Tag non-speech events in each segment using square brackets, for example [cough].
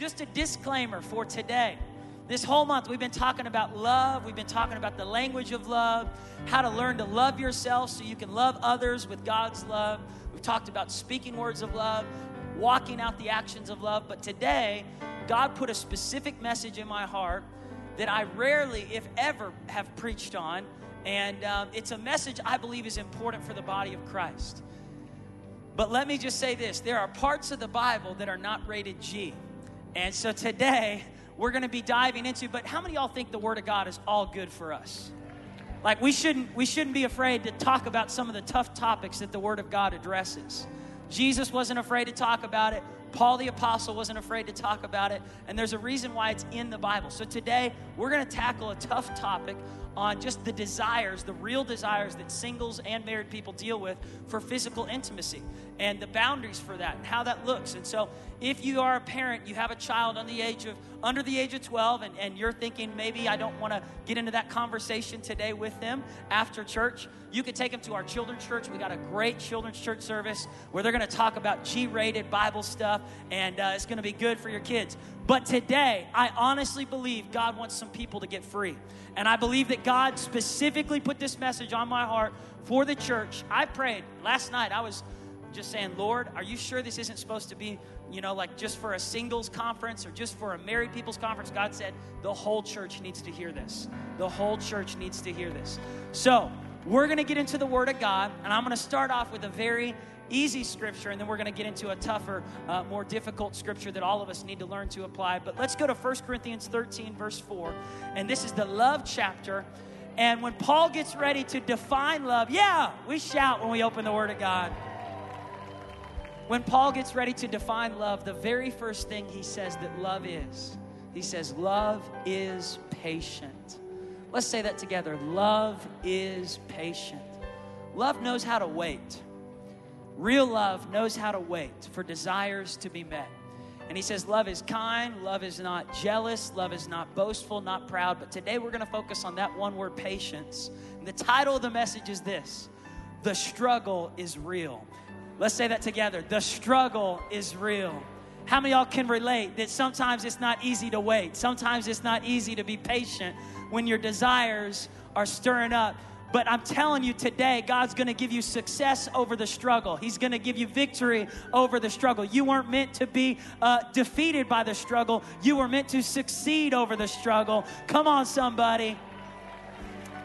just a disclaimer for today. This whole month, we've been talking about love. We've been talking about the language of love, how to learn to love yourself so you can love others with God's love. We've talked about speaking words of love, walking out the actions of love. But today, God put a specific message in my heart that I rarely, if ever, have preached on. And um, it's a message I believe is important for the body of Christ. But let me just say this there are parts of the Bible that are not rated G. And so today, we're going to be diving into. But how many y'all think the Word of God is all good for us? Like we shouldn't we shouldn't be afraid to talk about some of the tough topics that the Word of God addresses. Jesus wasn't afraid to talk about it. Paul the Apostle wasn't afraid to talk about it. And there's a reason why it's in the Bible. So today, we're going to tackle a tough topic on just the desires, the real desires that singles and married people deal with for physical intimacy and the boundaries for that and how that looks. And so, if you are a parent, you have a child on the age of under the age of 12 and, and you're thinking maybe I don't want to get into that conversation today with them after church, you could take them to our children's church. We got a great children's church service where they're going to talk about G-rated Bible stuff and uh, it's going to be good for your kids. But today, I honestly believe God wants some people to get free. And I believe that God specifically put this message on my heart for the church. I prayed last night. I was just saying, Lord, are you sure this isn't supposed to be, you know, like just for a singles conference or just for a married people's conference? God said, the whole church needs to hear this. The whole church needs to hear this. So, we're going to get into the Word of God, and I'm going to start off with a very easy scripture, and then we're going to get into a tougher, uh, more difficult scripture that all of us need to learn to apply. But let's go to 1 Corinthians 13, verse 4. And this is the love chapter. And when Paul gets ready to define love, yeah, we shout when we open the Word of God. When Paul gets ready to define love, the very first thing he says that love is, he says, love is patient. Let's say that together. Love is patient. Love knows how to wait. Real love knows how to wait for desires to be met. And he says, Love is kind, love is not jealous, love is not boastful, not proud. But today we're going to focus on that one word, patience. And the title of the message is this The struggle is real. Let's say that together. The struggle is real. How many y'all can relate that sometimes it's not easy to wait? Sometimes it's not easy to be patient when your desires are stirring up. But I'm telling you today, God's gonna give you success over the struggle. He's gonna give you victory over the struggle. You weren't meant to be uh, defeated by the struggle, you were meant to succeed over the struggle. Come on, somebody.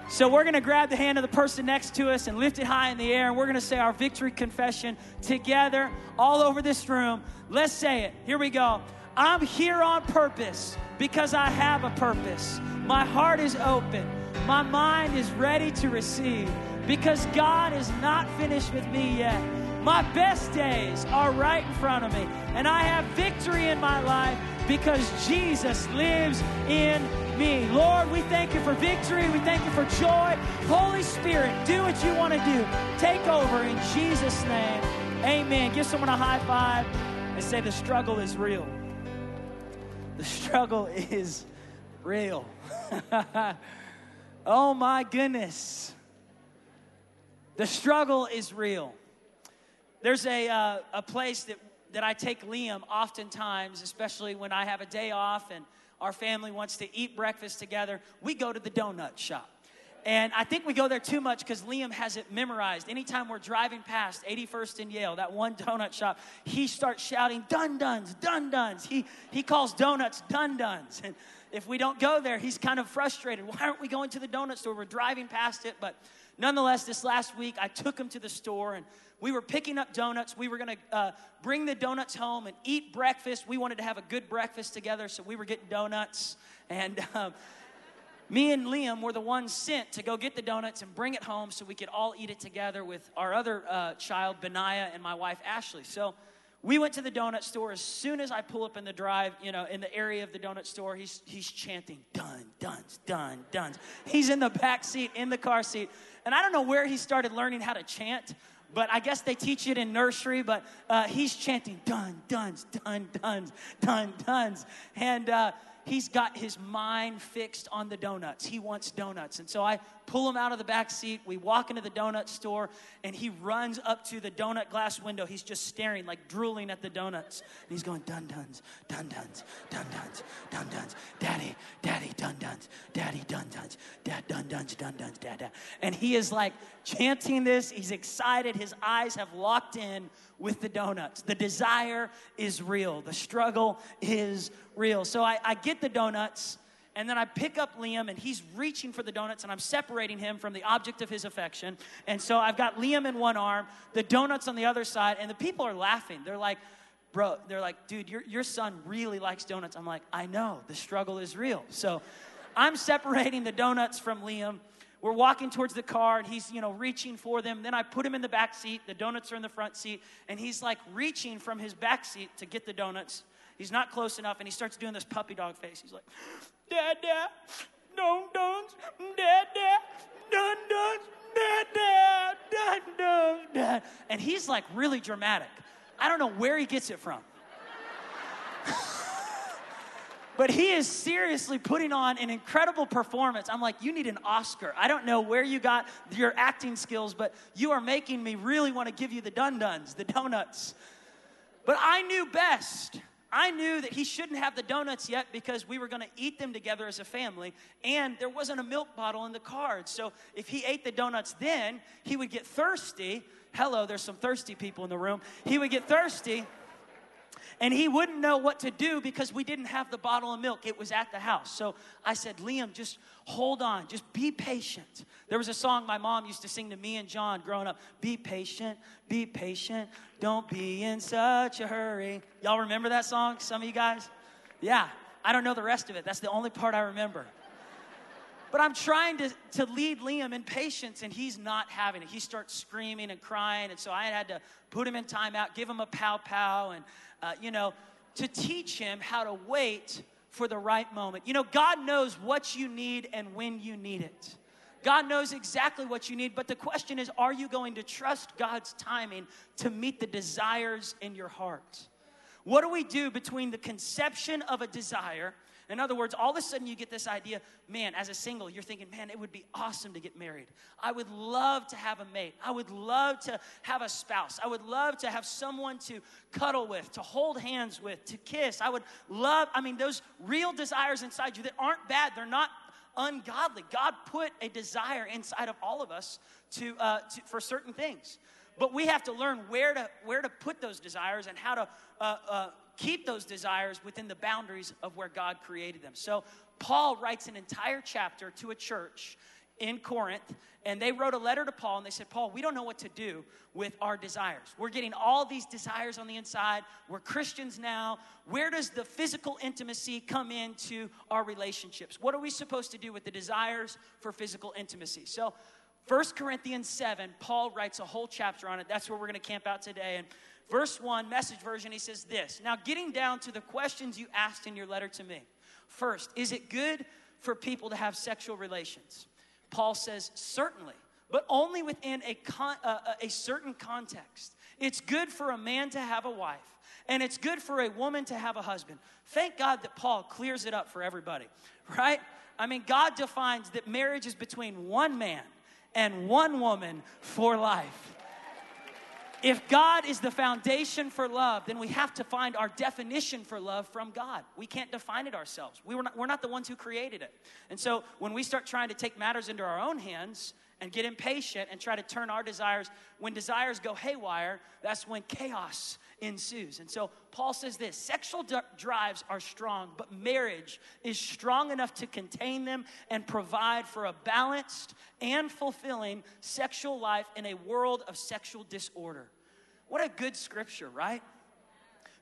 So we're to grab the hand of the person next to us and lift it high in the air, and we're to say our victory confession together all over this room. Let's say it. Here we go. I'm here on purpose because I have a purpose. My heart is open. My mind is ready to receive because God is not finished with me yet. My best days are right in front of me, and I have victory in my life because Jesus lives in me. Lord, we thank you for victory. We thank you for joy. Holy Spirit, do what you want to do. Take over in Jesus' name. Amen. Give someone a high five and say, The struggle is real. The struggle is real. [laughs] oh my goodness. The struggle is real. There's a, uh, a place that, that I take Liam oftentimes, especially when I have a day off and our family wants to eat breakfast together, we go to the donut shop. And I think we go there too much because Liam has it memorized. Anytime we're driving past 81st and Yale, that one [laughs] donut shop, he starts shouting, Dun Duns, Dun Duns. He, he calls donuts Dun Duns. If we don't go there, he's kind of frustrated. Why aren't we going to the donut store? We're driving past it. But nonetheless, this last week, I took him to the store and we were picking up donuts. We were going to uh, bring the donuts home and eat breakfast. We wanted to have a good breakfast together, so we were getting donuts. And [laughs] um, me and Liam were the ones sent to go get the donuts and bring it home so we could all eat it together with our other uh, child, Benaiah, and my wife, Ashley. So we went to the donut store. As soon as I pull up in the drive, you know, in the area of the donut store, he's, he's chanting, done, duns, done, duns. He's in the back seat, in the car seat. And I don't know where he started learning how to chant, but I guess they teach it in nursery. But uh, he's chanting done, duns, done, duns, done, duns, and uh, he's got his mind fixed on the donuts. He wants donuts, and so I pull him out of the back seat. We walk into the donut store, and he runs up to the donut glass window. He's just staring, like drooling at the donuts. And he's going, dun duns, dun duns, dun duns, dun duns, daddy, daddy, dun duns, daddy, dun duns, dad, dun duns, dun duns, dad, dad. And he is like chanting this. He's excited. His eyes have locked in with the donuts. The desire is real, the struggle is real. So I, I get the donuts. And then I pick up Liam, and he's reaching for the donuts, and I'm separating him from the object of his affection. And so I've got Liam in one arm, the donuts on the other side, and the people are laughing. They're like, bro, they're like, dude, your, your son really likes donuts. I'm like, I know, the struggle is real. So I'm separating the donuts from Liam. We're walking towards the car, and he's, you know, reaching for them. Then I put him in the back seat. The donuts are in the front seat, and he's like reaching from his back seat to get the donuts. He's not close enough, and he starts doing this puppy dog face. He's like, Dad, Dad, dun duns, Dad, Dad, dun duns, Dad, Dad, dun dun, Dad. And he's like really dramatic. I don't know where he gets it from. [laughs] but he is seriously putting on an incredible performance. I'm like, you need an Oscar. I don't know where you got your acting skills, but you are making me really want to give you the dun duns, the donuts. But I knew best. I knew that he shouldn't have the donuts yet because we were going to eat them together as a family, and there wasn't a milk bottle in the card. So if he ate the donuts then, he would get thirsty. Hello, there's some thirsty people in the room. He would get thirsty and he wouldn't know what to do because we didn't have the bottle of milk. It was at the house. So I said, Liam, just hold on, just be patient. There was a song my mom used to sing to me and John growing up Be patient, be patient, don't be in such a hurry. Y'all remember that song? Some of you guys? Yeah, I don't know the rest of it. That's the only part I remember. But I'm trying to, to lead Liam in patience, and he's not having it. He starts screaming and crying, and so I had to put him in timeout, give him a pow pow, and uh, you know, to teach him how to wait for the right moment. You know, God knows what you need and when you need it. God knows exactly what you need, but the question is are you going to trust God's timing to meet the desires in your heart? What do we do between the conception of a desire in other words, all of a sudden you get this idea, man, as a single, you're thinking, man, it would be awesome to get married. I would love to have a mate. I would love to have a spouse. I would love to have someone to cuddle with, to hold hands with, to kiss. I would love, I mean, those real desires inside you that aren't bad, they're not ungodly. God put a desire inside of all of us to, uh, to for certain things. But we have to learn where to, where to put those desires and how to uh, uh, keep those desires within the boundaries of where God created them. So, Paul writes an entire chapter to a church in Corinth, and they wrote a letter to Paul and they said, Paul, we don't know what to do with our desires. We're getting all these desires on the inside. We're Christians now. Where does the physical intimacy come into our relationships? What are we supposed to do with the desires for physical intimacy? So, 1 Corinthians 7, Paul writes a whole chapter on it. That's where we're going to camp out today. And verse 1, message version, he says this Now, getting down to the questions you asked in your letter to me. First, is it good for people to have sexual relations? Paul says, certainly, but only within a, con- uh, uh, a certain context. It's good for a man to have a wife, and it's good for a woman to have a husband. Thank God that Paul clears it up for everybody, right? I mean, God defines that marriage is between one man and one woman for life. If God is the foundation for love, then we have to find our definition for love from God. We can't define it ourselves. We were not, we're not the ones who created it. And so when we start trying to take matters into our own hands and get impatient and try to turn our desires, when desires go haywire, that's when chaos ensues. And so Paul says this sexual d- drives are strong, but marriage is strong enough to contain them and provide for a balanced and fulfilling sexual life in a world of sexual disorder. What a good scripture, right?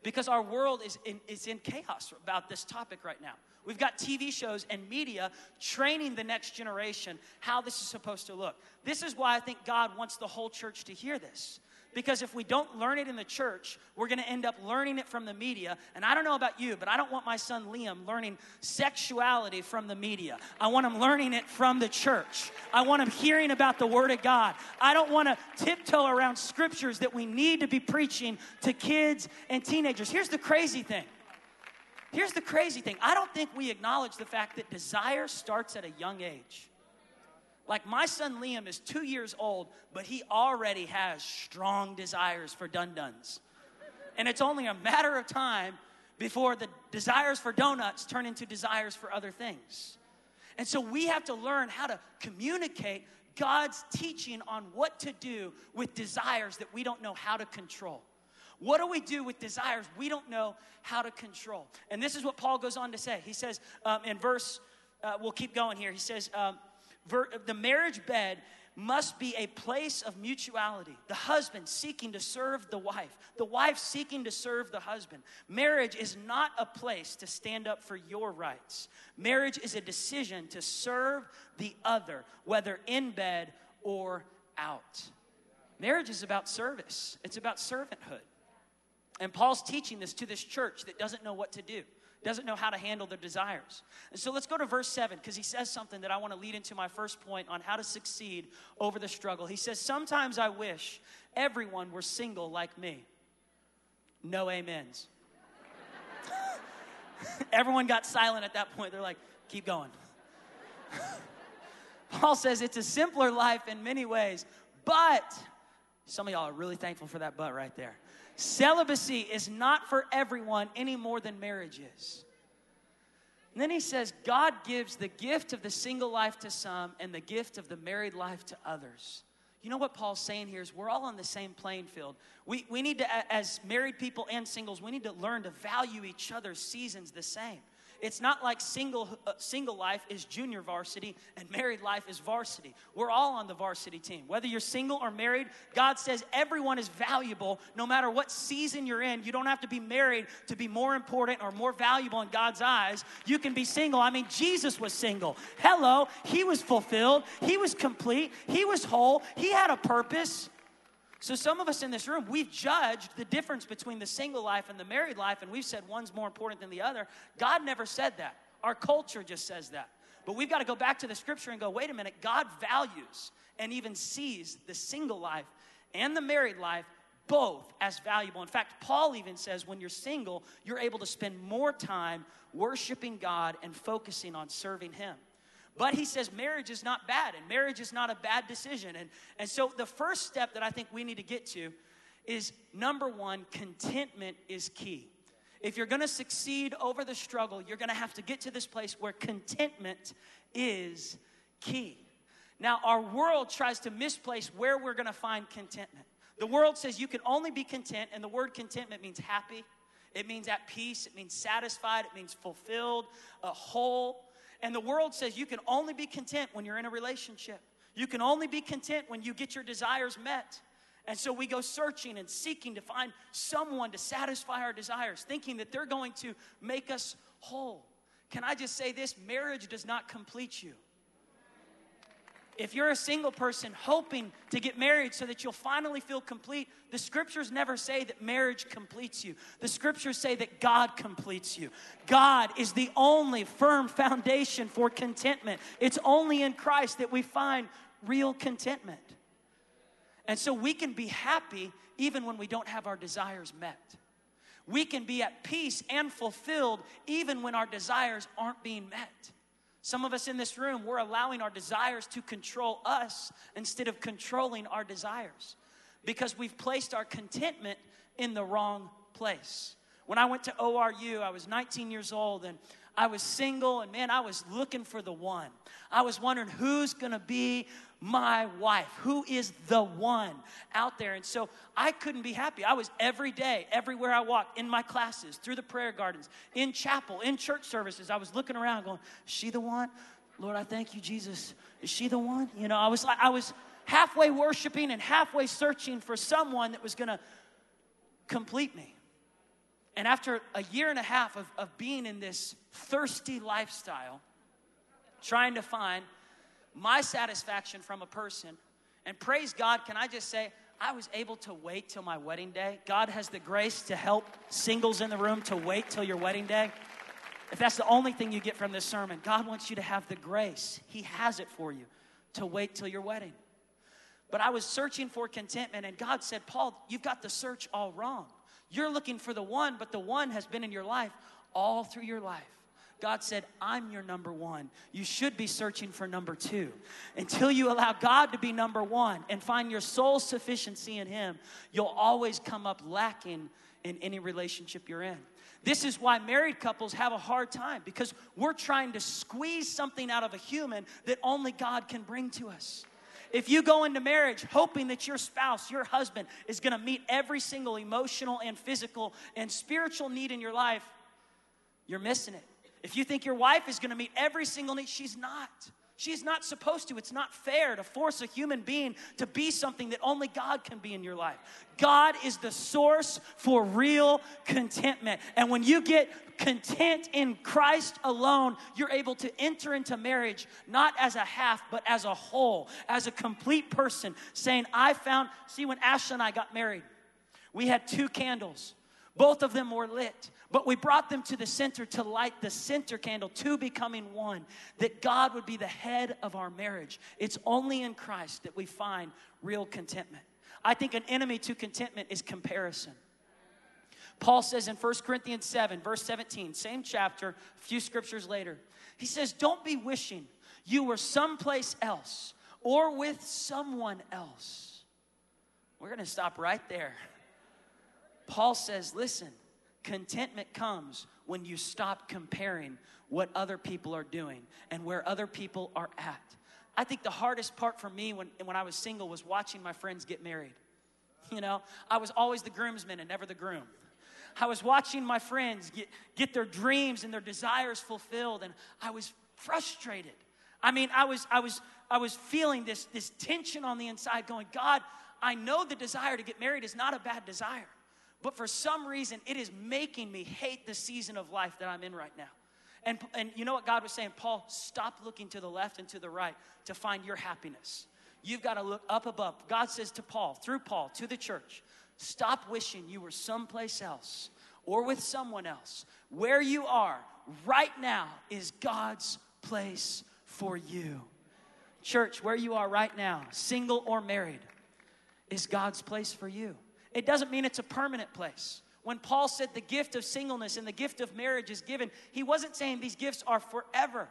Because our world is in, is in chaos about this topic right now. We've got TV shows and media training the next generation how this is supposed to look. This is why I think God wants the whole church to hear this. Because if we don't learn it in the church, we're going to end up learning it from the media. And I don't know about you, but I don't want my son Liam learning sexuality from the media. I want him learning it from the church. I want him hearing about the Word of God. I don't want to tiptoe around scriptures that we need to be preaching to kids and teenagers. Here's the crazy thing. Here's the crazy thing. I don't think we acknowledge the fact that desire starts at a young age. Like my son Liam is two years old, but he already has strong desires for dun duns. And it's only a matter of time before the desires for donuts turn into desires for other things. And so we have to learn how to communicate God's teaching on what to do with desires that we don't know how to control. What do we do with desires we don't know how to control? And this is what Paul goes on to say. He says um, in verse, uh, we'll keep going here. He says, um, the marriage bed must be a place of mutuality. The husband seeking to serve the wife, the wife seeking to serve the husband. Marriage is not a place to stand up for your rights. Marriage is a decision to serve the other, whether in bed or out. Marriage is about service, it's about servanthood. And Paul's teaching this to this church that doesn't know what to do doesn't know how to handle their desires. And so let's go to verse 7 because he says something that I want to lead into my first point on how to succeed over the struggle. He says, Sometimes I wish everyone were single like me. No amens. [laughs] Everyone got silent at that point. They're like, Keep going. [laughs] Paul says it's a simpler life in many ways, but some of y'all are really thankful for that but right there. Celibacy is not for everyone any more than marriage is. And then he says, God gives the gift of the single life to some and the gift of the married life to others. You know what Paul's saying here is we're all on the same playing field. We, we need to, as married people and singles, we need to learn to value each other's seasons the same. It's not like single, uh, single life is junior varsity and married life is varsity. We're all on the varsity team. Whether you're single or married, God says everyone is valuable no matter what season you're in. You don't have to be married to be more important or more valuable in God's eyes. You can be single. I mean, Jesus was single. Hello, he was fulfilled, he was complete, he was whole, he had a purpose. So, some of us in this room, we've judged the difference between the single life and the married life, and we've said one's more important than the other. God never said that. Our culture just says that. But we've got to go back to the scripture and go, wait a minute, God values and even sees the single life and the married life both as valuable. In fact, Paul even says when you're single, you're able to spend more time worshiping God and focusing on serving Him. But he says marriage is not bad and marriage is not a bad decision. And, and so the first step that I think we need to get to is number one, contentment is key. If you're gonna succeed over the struggle, you're gonna have to get to this place where contentment is key. Now, our world tries to misplace where we're gonna find contentment. The world says you can only be content, and the word contentment means happy, it means at peace, it means satisfied, it means fulfilled, a whole. And the world says you can only be content when you're in a relationship. You can only be content when you get your desires met. And so we go searching and seeking to find someone to satisfy our desires, thinking that they're going to make us whole. Can I just say this? Marriage does not complete you. If you're a single person hoping to get married so that you'll finally feel complete, the scriptures never say that marriage completes you. The scriptures say that God completes you. God is the only firm foundation for contentment. It's only in Christ that we find real contentment. And so we can be happy even when we don't have our desires met. We can be at peace and fulfilled even when our desires aren't being met. Some of us in this room, we're allowing our desires to control us instead of controlling our desires because we've placed our contentment in the wrong place. When I went to ORU, I was 19 years old and I was single, and man, I was looking for the one. I was wondering who's gonna be my wife? Who is the one out there? And so I couldn't be happy. I was every day, everywhere I walked, in my classes, through the prayer gardens, in chapel, in church services. I was looking around going, she the one? Lord, I thank you, Jesus. Is she the one? You know, I was like, I was halfway worshiping and halfway searching for someone that was gonna complete me. And after a year and a half of, of being in this thirsty lifestyle, trying to find my satisfaction from a person. And praise God, can I just say, I was able to wait till my wedding day. God has the grace to help singles in the room to wait till your wedding day. If that's the only thing you get from this sermon, God wants you to have the grace. He has it for you to wait till your wedding. But I was searching for contentment, and God said, Paul, you've got the search all wrong. You're looking for the one, but the one has been in your life all through your life. God said, I'm your number one. You should be searching for number two. Until you allow God to be number one and find your soul sufficiency in Him, you'll always come up lacking in any relationship you're in. This is why married couples have a hard time because we're trying to squeeze something out of a human that only God can bring to us. If you go into marriage hoping that your spouse, your husband, is gonna meet every single emotional and physical and spiritual need in your life, you're missing it. If you think your wife is gonna meet every single need, she's not. She's not supposed to. It's not fair to force a human being to be something that only God can be in your life. God is the source for real contentment. And when you get content in Christ alone, you're able to enter into marriage not as a half, but as a whole, as a complete person, saying, I found, see, when Ashley and I got married, we had two candles. Both of them were lit, but we brought them to the center to light the center candle, two becoming one, that God would be the head of our marriage. It's only in Christ that we find real contentment. I think an enemy to contentment is comparison. Paul says in 1 Corinthians 7, verse 17, same chapter, a few scriptures later, he says, Don't be wishing you were someplace else or with someone else. We're gonna stop right there. Paul says, listen, contentment comes when you stop comparing what other people are doing and where other people are at. I think the hardest part for me when, when I was single was watching my friends get married. You know, I was always the groomsman and never the groom. I was watching my friends get, get their dreams and their desires fulfilled, and I was frustrated. I mean, I was, I was, I was feeling this, this tension on the inside, going, God, I know the desire to get married is not a bad desire. But for some reason, it is making me hate the season of life that I'm in right now. And, and you know what God was saying? Paul, stop looking to the left and to the right to find your happiness. You've got to look up above. God says to Paul, through Paul, to the church, stop wishing you were someplace else or with someone else. Where you are right now is God's place for you. Church, where you are right now, single or married, is God's place for you it doesn't mean it's a permanent place. When Paul said the gift of singleness and the gift of marriage is given, he wasn't saying these gifts are forever.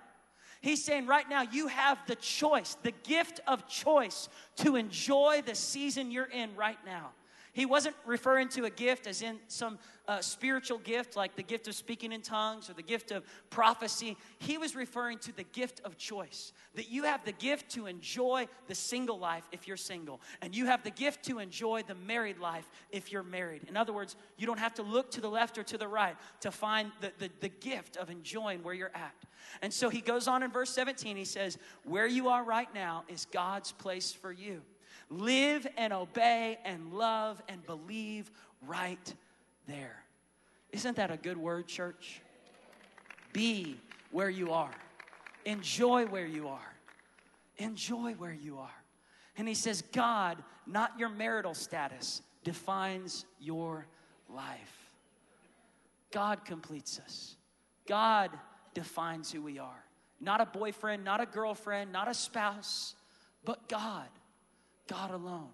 He's saying right now you have the choice, the gift of choice to enjoy the season you're in right now. He wasn't referring to a gift as in some uh, spiritual gift like the gift of speaking in tongues or the gift of prophecy. He was referring to the gift of choice. That you have the gift to enjoy the single life if you're single, and you have the gift to enjoy the married life if you're married. In other words, you don't have to look to the left or to the right to find the, the, the gift of enjoying where you're at. And so he goes on in verse 17, he says, Where you are right now is God's place for you. Live and obey and love and believe right there. Isn't that a good word, church? Be where you are. Enjoy where you are. Enjoy where you are. And he says, God, not your marital status, defines your life. God completes us. God defines who we are. Not a boyfriend, not a girlfriend, not a spouse, but God. God alone.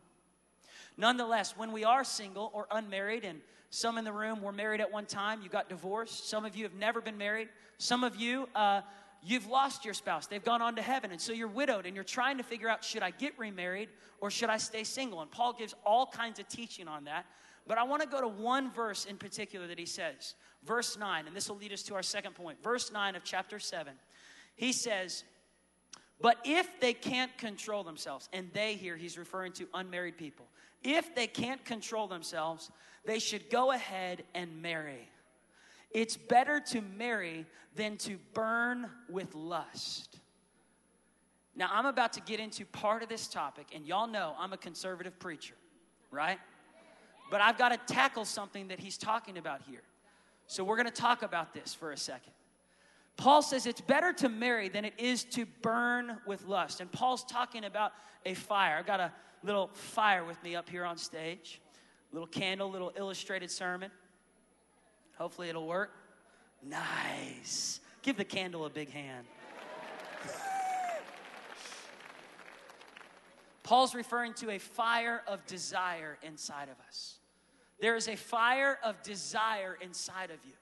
Nonetheless, when we are single or unmarried, and some in the room were married at one time, you got divorced, some of you have never been married, some of you, uh, you've lost your spouse, they've gone on to heaven, and so you're widowed and you're trying to figure out should I get remarried or should I stay single? And Paul gives all kinds of teaching on that. But I want to go to one verse in particular that he says, verse 9, and this will lead us to our second point. Verse 9 of chapter 7. He says, but if they can't control themselves, and they here, he's referring to unmarried people, if they can't control themselves, they should go ahead and marry. It's better to marry than to burn with lust. Now, I'm about to get into part of this topic, and y'all know I'm a conservative preacher, right? But I've got to tackle something that he's talking about here. So, we're going to talk about this for a second. Paul says it's better to marry than it is to burn with lust. And Paul's talking about a fire. I've got a little fire with me up here on stage. Little candle, little illustrated sermon. Hopefully it'll work. Nice. Give the candle a big hand. [laughs] Paul's referring to a fire of desire inside of us. There is a fire of desire inside of you.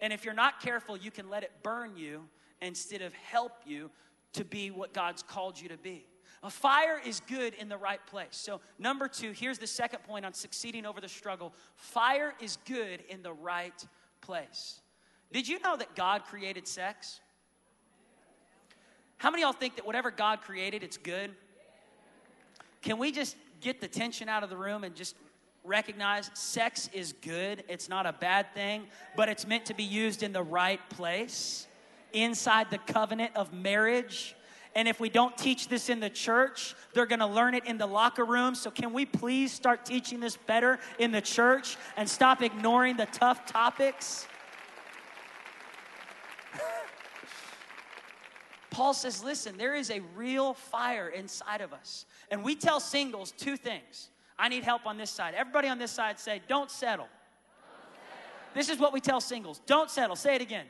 And if you're not careful, you can let it burn you instead of help you to be what God's called you to be. A fire is good in the right place. So, number two, here's the second point on succeeding over the struggle fire is good in the right place. Did you know that God created sex? How many y'all think that whatever God created, it's good? Can we just get the tension out of the room and just recognize sex is good? It's not a bad thing, but it's meant to be used in the right place inside the covenant of marriage. And if we don't teach this in the church, they're to learn it in the locker room. So, can we please start teaching this better in the church and stop ignoring the tough topics? [laughs] Paul says, listen, there is a real fire inside of us. And we tell singles two things. I need help on this side. Everybody on this side say, don't settle. Don't settle. This is what we tell singles don't settle. Say it again.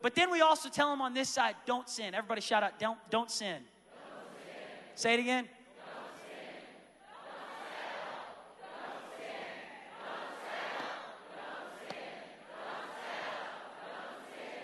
But then we also tell them on this side, don't sin. Everybody shout out, don't, don't sin. Don't sin. Say it again.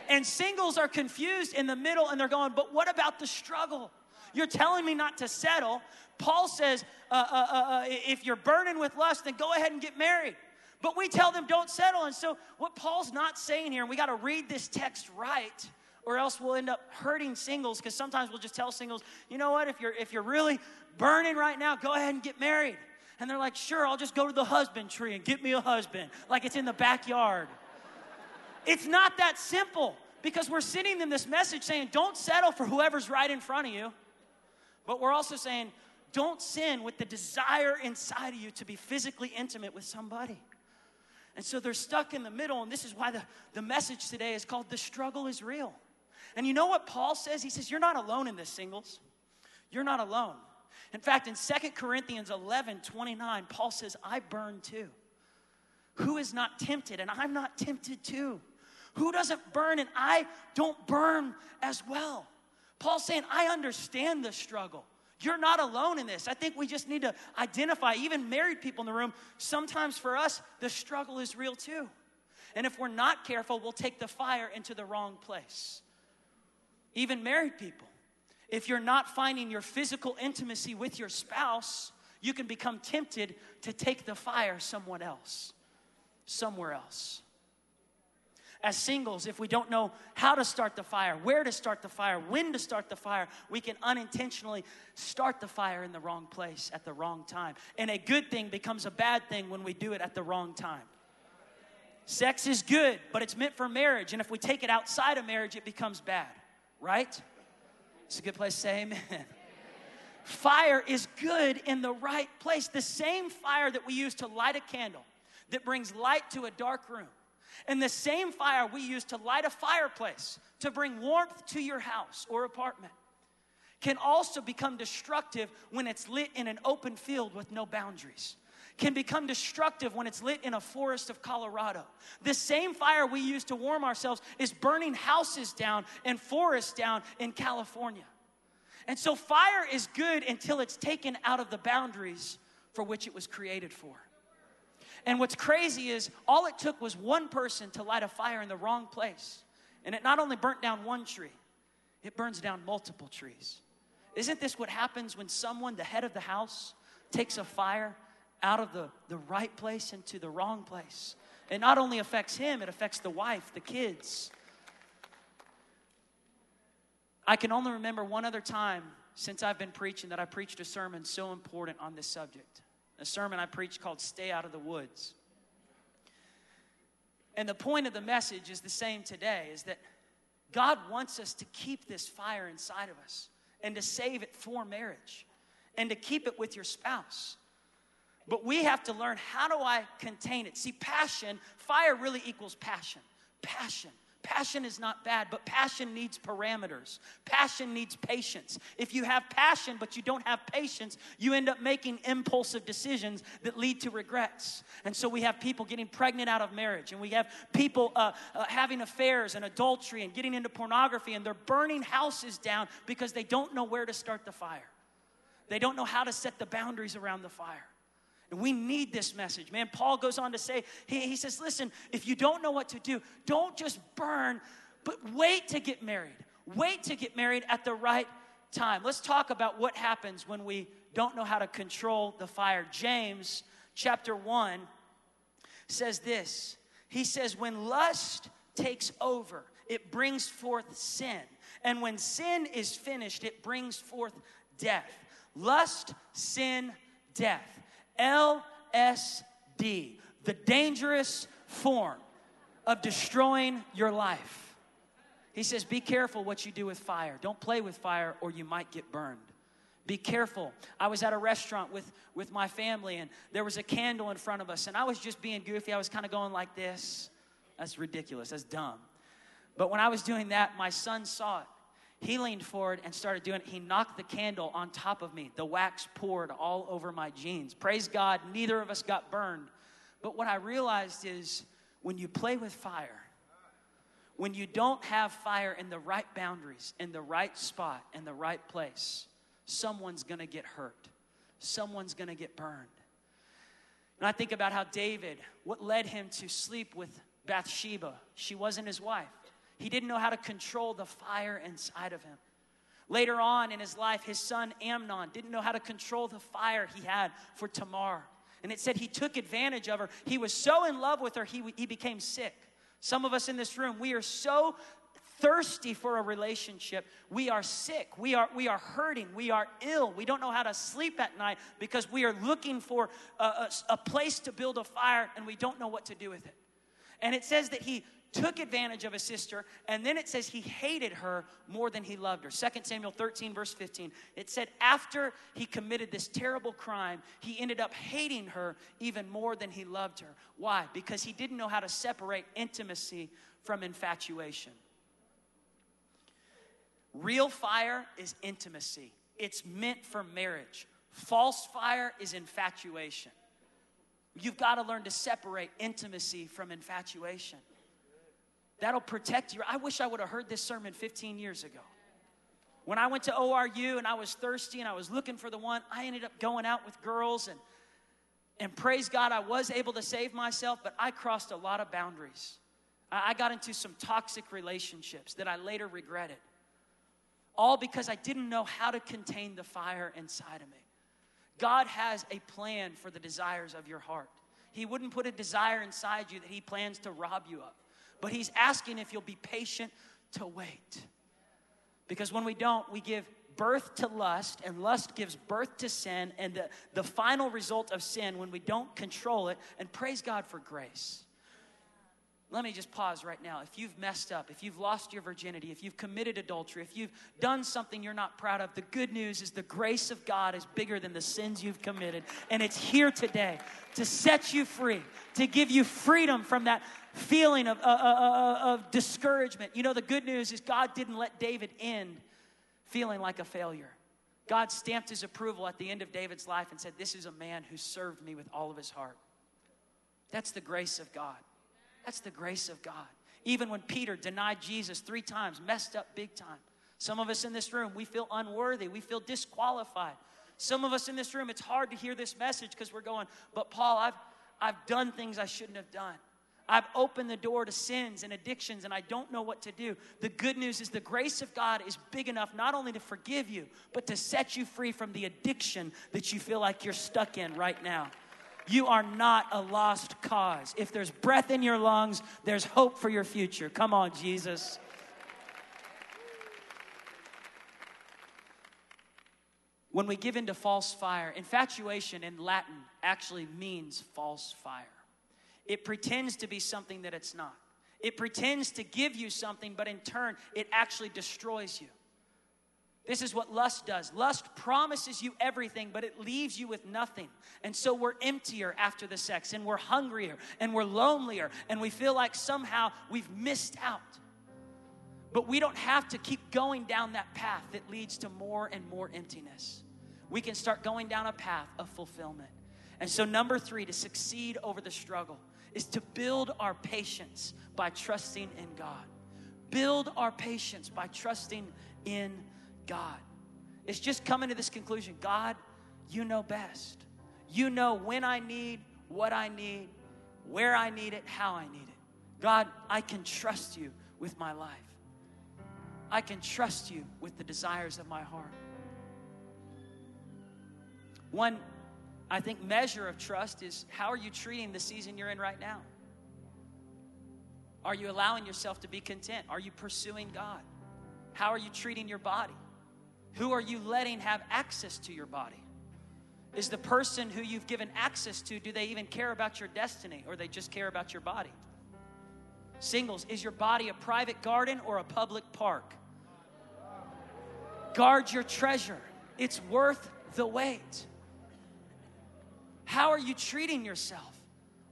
And singles are confused in the middle and they're going, but what about the struggle? You're telling me not to settle. Paul says, uh, uh, uh, uh, if you're burning with lust, then go ahead and get married. But we tell them don't settle. And so, what Paul's not saying here, and we got to read this text right, or else we'll end up hurting singles because sometimes we'll just tell singles, you know what, if you're, if you're really burning right now, go ahead and get married. And they're like, sure, I'll just go to the husband tree and get me a husband, like it's in the backyard. it's not that simple because we're sending them this message saying, don't settle for whoever's right in front of you. But we're also saying, don't sin with the desire inside of you to be physically intimate with somebody. And so they're stuck in the middle, and this is why the, the message today is called The Struggle is Real. And you know what Paul says? He says, You're not alone in this, singles. You're not alone. In fact, in Second Corinthians 11 29, Paul says, I burn too. Who is not tempted? And I'm not tempted too. Who doesn't burn and I don't burn as well? Paul's saying, I understand the struggle. You're not alone in this. I think we just need to identify, even married people in the room, sometimes for us, the struggle is real too. And if we're not careful, we'll take the fire into the wrong place. Even married people, if you're not finding your physical intimacy with your spouse, you can become tempted to take the fire someone else, somewhere else as singles, if we don't know how to start the fire, where to start the fire, when to start the fire, we can unintentionally start the fire in the wrong place at the wrong time. And a good thing becomes a bad thing when we do it at the wrong time. Sex is good, but it's meant for marriage. And if we take it outside of marriage, it becomes bad, right? It's a good place to say amen. [laughs] Fire is good in the right place. The same fire that we use to light a candle that brings light to a dark room and the same fire we use to light a fireplace to bring warmth to your house or apartment can also become destructive when it's lit in an open field with no boundaries. Can become destructive when it's lit in a forest of Colorado. The same fire we use to warm ourselves is burning houses down and forests down in California. And so, fire is good until it's taken out of the boundaries for which it was created for. And what's crazy is all it took was one person to light a fire in the wrong place. And it not only burnt down one tree, it burns down multiple trees. Isn't this what happens when someone, the head of the house, takes a fire out of the, the right place into the wrong place? It not only affects him, it affects the wife, the kids. I can only remember one other time since I've been preaching that I preached a sermon so important on this subject a sermon I preached called Stay Out of the Woods. And the point of the message is the same today is that God wants us to keep this fire inside of us and to save it for marriage and to keep it with your spouse. But we have to learn how do I contain it? See, passion, fire really equals passion. Passion. Passion is not bad, but passion needs parameters. Passion needs patience. If you have passion but you don't have patience, you end up making impulsive decisions that lead to regrets. And so we have people getting pregnant out of marriage, and we have people uh, uh, having affairs and adultery and getting into pornography, and they're burning houses down because they don't know where to start the fire. They don't know how to set the boundaries around the fire. And we need this message, man. Paul goes on to say, he, he says, listen, if you don't know what to do, don't just burn, but wait to get married. Wait to get married at the right time. Let's talk about what happens when we don't know how to control the fire. James chapter 1 says this He says, When lust takes over, it brings forth sin. And when sin is finished, it brings forth death. Lust, sin, death. LSD, the dangerous form of destroying your life. He says, Be careful what you do with fire. Don't play with fire or you might get burned. Be careful. I was at a restaurant with, with my family and there was a candle in front of us, and I was just being goofy. I was kind of going like this. That's ridiculous. That's dumb. But when I was doing that, my son saw it. He leaned forward and started doing it. He knocked the candle on top of me. The wax poured all over my jeans. Praise God, neither of us got burned. But what I realized is when you play with fire, when you don't have fire in the right boundaries, in the right spot, in the right place, someone's gonna get hurt. Someone's gonna get burned. And I think about how David, what led him to sleep with Bathsheba, she wasn't his wife. He didn't know how to control the fire inside of him. Later on in his life, his son Amnon didn't know how to control the fire he had for Tamar. And it said he took advantage of her. He was so in love with her, he, he became sick. Some of us in this room, we are so thirsty for a relationship. We are sick. We are, we are hurting. We are ill. We don't know how to sleep at night because we are looking for a, a, a place to build a fire and we don't know what to do with it. And it says that he took advantage of a sister, and then it says he hated her more than he loved her. 2 Samuel 13, verse 15. It said after he committed this terrible crime, he ended up hating her even more than he loved her. Why? Because he didn't know how to separate intimacy from infatuation. Real fire is intimacy, it's meant for marriage. False fire is infatuation. You've got to learn to separate intimacy from infatuation. That'll protect you. I wish I would have heard this sermon 15 years ago. When I went to ORU and I was thirsty and I was looking for the one, I ended up going out with girls and and praise God, I was able to save myself, but I crossed a lot of boundaries. I got into some toxic relationships that I later regretted. All because I didn't know how to contain the fire inside of me. God has a plan for the desires of your heart. He wouldn't put a desire inside you that He plans to rob you of. But he's asking if you'll be patient to wait. Because when we don't, we give birth to lust, and lust gives birth to sin, and the, the final result of sin when we don't control it, and praise God for grace. Let me just pause right now. If you've messed up, if you've lost your virginity, if you've committed adultery, if you've done something you're not proud of, the good news is the grace of God is bigger than the sins you've committed. And it's here today to set you free, to give you freedom from that feeling of, uh, uh, uh, of discouragement. You know, the good news is God didn't let David end feeling like a failure. God stamped his approval at the end of David's life and said, This is a man who served me with all of his heart. That's the grace of God. That's the grace of God. Even when Peter denied Jesus three times, messed up big time. Some of us in this room, we feel unworthy, we feel disqualified. Some of us in this room, it's hard to hear this message because we're going, but Paul, I've, I've done things I shouldn't have done. I've opened the door to sins and addictions and I don't know what to do. The good news is the grace of God is big enough not only to forgive you, but to set you free from the addiction that you feel like you're stuck in right now. You are not a lost cause. If there's breath in your lungs, there's hope for your future. Come on, Jesus. When we give into false fire, infatuation in Latin actually means false fire. It pretends to be something that it's not. It pretends to give you something, but in turn, it actually destroys you. This is what lust does. Lust promises you everything, but it leaves you with nothing. And so we're emptier after the sex, and we're hungrier, and we're lonelier, and we feel like somehow we've missed out. But we don't have to keep going down that path that leads to more and more emptiness. We can start going down a path of fulfillment. And so, number three, to succeed over the struggle, is to build our patience by trusting in God. Build our patience by trusting in God. It's just coming to this conclusion God, you know best. You know when I need, what I need, where I need it, how I need it. God, I can trust you with my life. I can trust you with the desires of my heart. One, I think, measure of trust is how are you treating the season you're in right now? Are you allowing yourself to be content? Are you pursuing God? How are you treating your body? Who are you letting have access to your body? Is the person who you've given access to, do they even care about your destiny or they just care about your body? Singles, is your body a private garden or a public park? Guard your treasure, it's worth the wait. How are you treating yourself?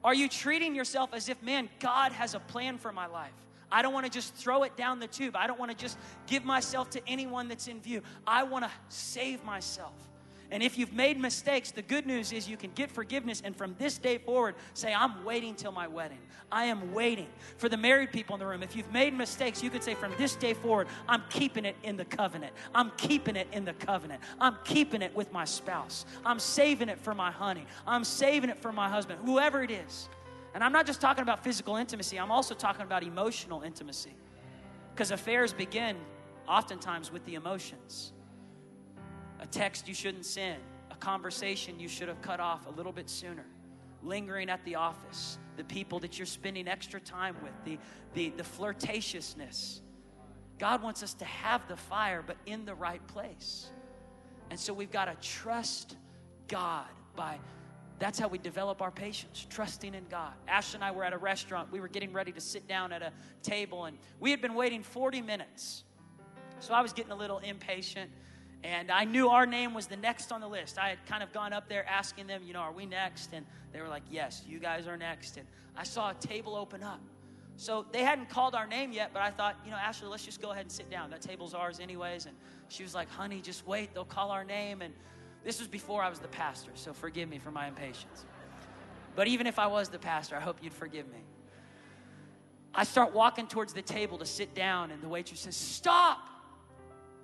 Are you treating yourself as if, man, God has a plan for my life? I don't want to just throw it down the tube. I don't want to just give myself to anyone that's in view. I want to save myself. And if you've made mistakes, the good news is you can get forgiveness and from this day forward say, I'm waiting till my wedding. I am waiting. For the married people in the room, if you've made mistakes, you could say, From this day forward, I'm keeping it in the covenant. I'm keeping it in the covenant. I'm keeping it with my spouse. I'm saving it for my honey. I'm saving it for my husband, whoever it is. And I'm not just talking about physical intimacy, I'm also talking about emotional intimacy. Because affairs begin oftentimes with the emotions a text you shouldn't send, a conversation you should have cut off a little bit sooner, lingering at the office, the people that you're spending extra time with, the, the, the flirtatiousness. God wants us to have the fire, but in the right place. And so we've got to trust God by that's how we develop our patience, trusting in God. Ash and I were at a restaurant. We were getting ready to sit down at a table, and we had been waiting 40 minutes. So I was getting a little impatient. And I knew our name was the next on the list. I had kind of gone up there asking them, you know, are we next? And they were like, yes, you guys are next. And I saw a table open up. So they hadn't called our name yet, but I thought, you know, Ashley, let's just go ahead and sit down. That table's ours, anyways. And she was like, honey, just wait. They'll call our name. And this was before I was the pastor, so forgive me for my impatience. But even if I was the pastor, I hope you'd forgive me. I start walking towards the table to sit down, and the waitress says, Stop!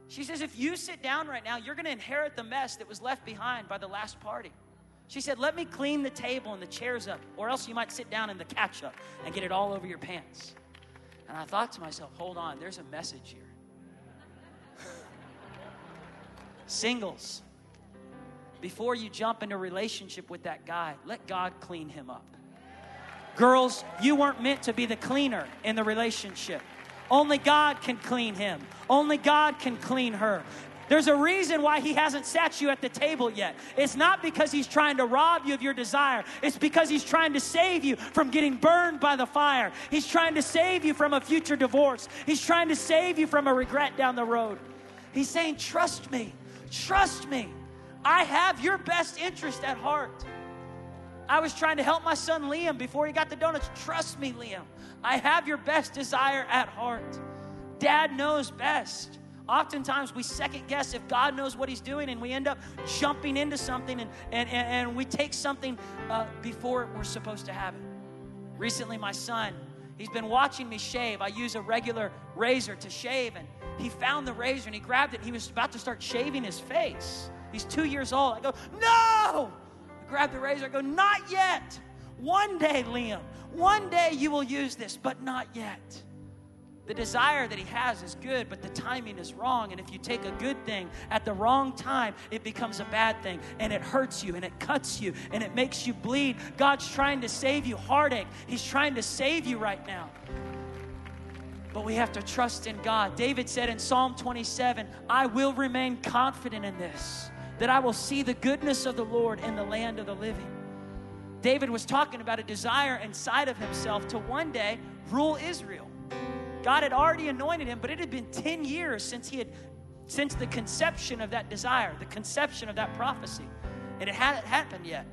She says, if you sit down right now, you're to inherit the mess that was left behind by the last party. She said, let me clean the table and the chairs up, or else you might sit down in the ketchup and get it all over your pants. And I thought to myself, hold on, there's a message here. [laughs] Singles, before you jump into a relationship with that guy, let God clean him up. Girls, you weren't meant to be the cleaner in the relationship. Only God can clean him. Only God can clean her. There's a reason why he hasn't sat you at the table yet. It's not because he's trying to rob you of your desire. It's because he's trying to save you from getting burned by the fire. He's trying to save you from a future divorce. He's trying to save you from a regret down the road. He's saying, Trust me. Trust me. I have your best interest at heart. I was trying to help my son Liam before he got the donuts. Trust me, Liam. I have your best desire at heart. Dad knows best. Oftentimes we second guess if God knows what He's doing and we end up jumping into something and, and, and, we take something uh, before we're supposed to have it. Recently, my son, he's been watching me shave. I use a regular razor to shave, and he found the razor and he grabbed it. And he was about to start shaving his face. He's two years old. I go, No! I grab the razor. I go, Not yet. One day, Liam, one day you will use this, but not yet. The desire that he has is good, but the timing is wrong. And if you take a good thing at the wrong time, it becomes a bad thing and it hurts you and it cuts you and it makes you bleed. God's trying to save you heartache, He's trying to save you right now. But we have to trust in God. David said in Psalm 27, I will remain confident in this, that I will see the goodness of the Lord in the land of the living. David was talking about a desire inside of himself to one day rule Israel. God had already anointed him, but it had been 10 years since he had since the conception of that desire, the conception of that prophecy. And it hadn't happened yet.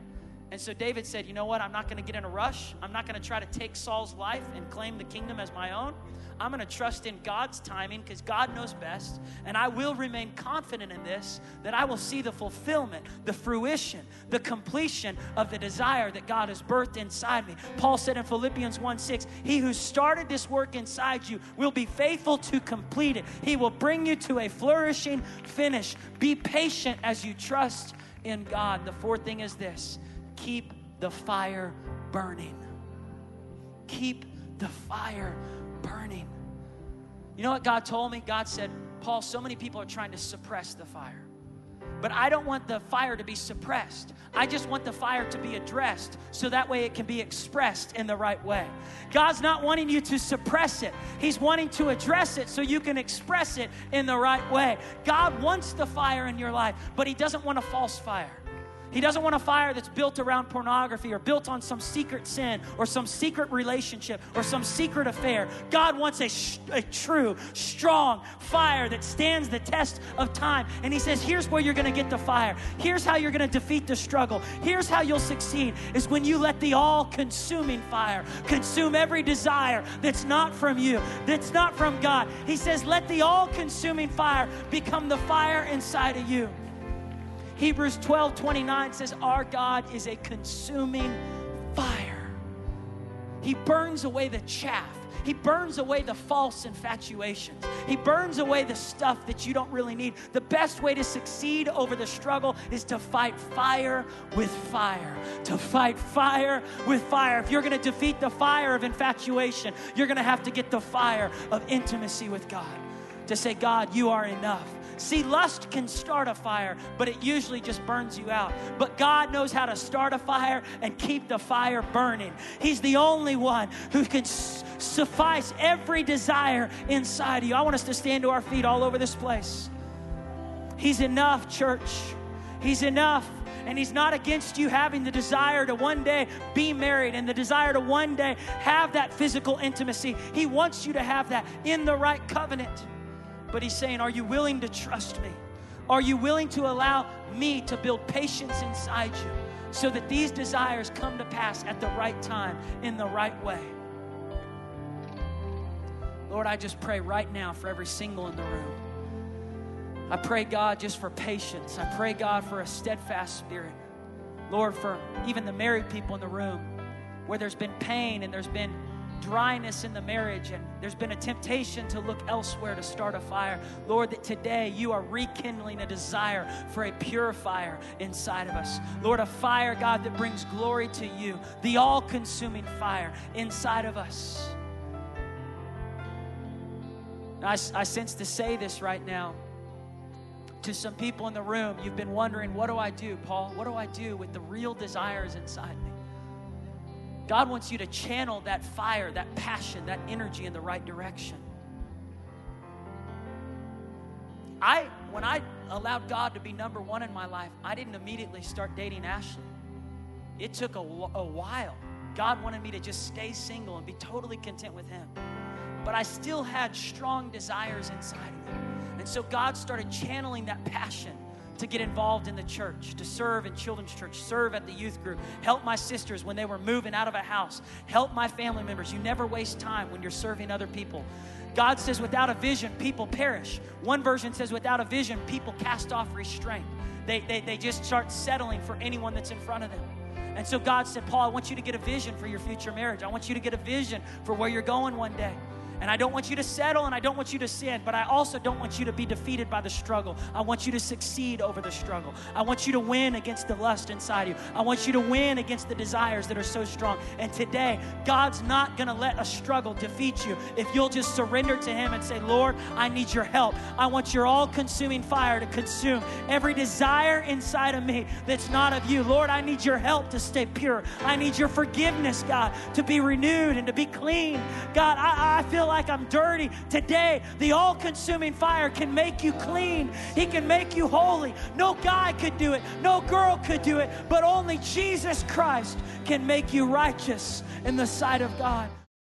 And so David said, You know what? I'm not going to get in a rush. I'm not going to try to take Saul's life and claim the kingdom as my own. I'm going to trust in God's timing because God knows best. And I will remain confident in this that I will see the fulfillment, the fruition, the completion of the desire that God has birthed inside me. Paul said in Philippians 1 6, He who started this work inside you will be faithful to complete it. He will bring you to a flourishing finish. Be patient as you trust in God. The fourth thing is this keep the fire burning. Keep the fire burning. You know what God told me? God said, Paul, so many people are trying to suppress the fire. But I don't want the fire to be suppressed. I just want the fire to be addressed so that way it can be expressed in the right way. God's not wanting you to suppress it, He's wanting to address it so you can express it in the right way. God wants the fire in your life, but He doesn't want a false fire. He doesn't want a fire that's built around pornography or built on some secret sin or some secret relationship or some secret affair. God wants a, sh- a true, strong fire that stands the test of time. And He says, here's where you're going to get the fire. Here's how you're going to defeat the struggle. Here's how you'll succeed is when you let the all consuming fire consume every desire that's not from you, that's not from God. He says, let the all consuming fire become the fire inside of you. Hebrews 12 29 says, Our God is a consuming fire. He burns away the chaff. He burns away the false infatuations. He burns away the stuff that you don't really need. The best way to succeed over the struggle is to fight fire with fire. To fight fire with fire. If you're going to defeat the fire of infatuation, you're going to have to get the fire of intimacy with God. To say, God, you are enough. See, lust can start a fire, but it usually just burns you out. But God knows how to start a fire and keep the fire burning. He's the only one who can suffice every desire inside of you. I want us to stand to our feet all over this place. He's enough, church. He's enough. And He's not against you having the desire to one day be married and the desire to one day have that physical intimacy. He wants you to have that in the right covenant. But he's saying, Are you willing to trust me? Are you willing to allow me to build patience inside you so that these desires come to pass at the right time, in the right way? Lord, I just pray right now for every single in the room. I pray, God, just for patience. I pray, God, for a steadfast spirit. Lord, for even the married people in the room where there's been pain and there's been dryness in the marriage and there's been a temptation to look elsewhere to start a fire. Lord, that today you are rekindling a desire for a pure fire inside of us. Lord, a fire, God, that brings glory to you, the all consuming fire inside of us. I, I sense to say this right now to some people in the room. You've been wondering, what do I do, Paul? What do I do with the real desires inside? God wants you to channel that fire, that passion, that energy in the right direction. I, when I allowed God to be number one in my life, I didn't immediately start dating Ashley. It took a, a while. God wanted me to just stay single and be totally content with Him. But I still had strong desires inside of me. And so God started channeling that passion to get involved in the church, to serve in children's church, serve at the youth group, help my sisters when they were moving out of a house, help my family members. You never waste time when you're serving other people. God says, without a vision, people perish. One version says, without a vision, people cast off restraint. They, they, they just start settling for anyone that's in front of them. And so God said, Paul, I want you to get a vision for your future marriage. I want you to get a vision for where you're going one day. And I don't want you to settle and I don't want you to sin, but I also don't want you to be defeated by the struggle. I want you to succeed over the struggle. I want you to win against the lust inside you. I want you to win against the desires that are so strong. And today, God's not going to let a struggle defeat you if you'll just surrender to Him and say, Lord, I need your help. I want your all consuming fire to consume every desire inside of me that's not of you. Lord, I need your help to stay pure. I need your forgiveness, God, to be renewed and to be clean. God, I, I feel feel like I'm dirty, today the all consuming fire can make you clean. He can make you holy. No guy could do it, no girl could do it, but only Jesus Christ can make you righteous in the sight of God.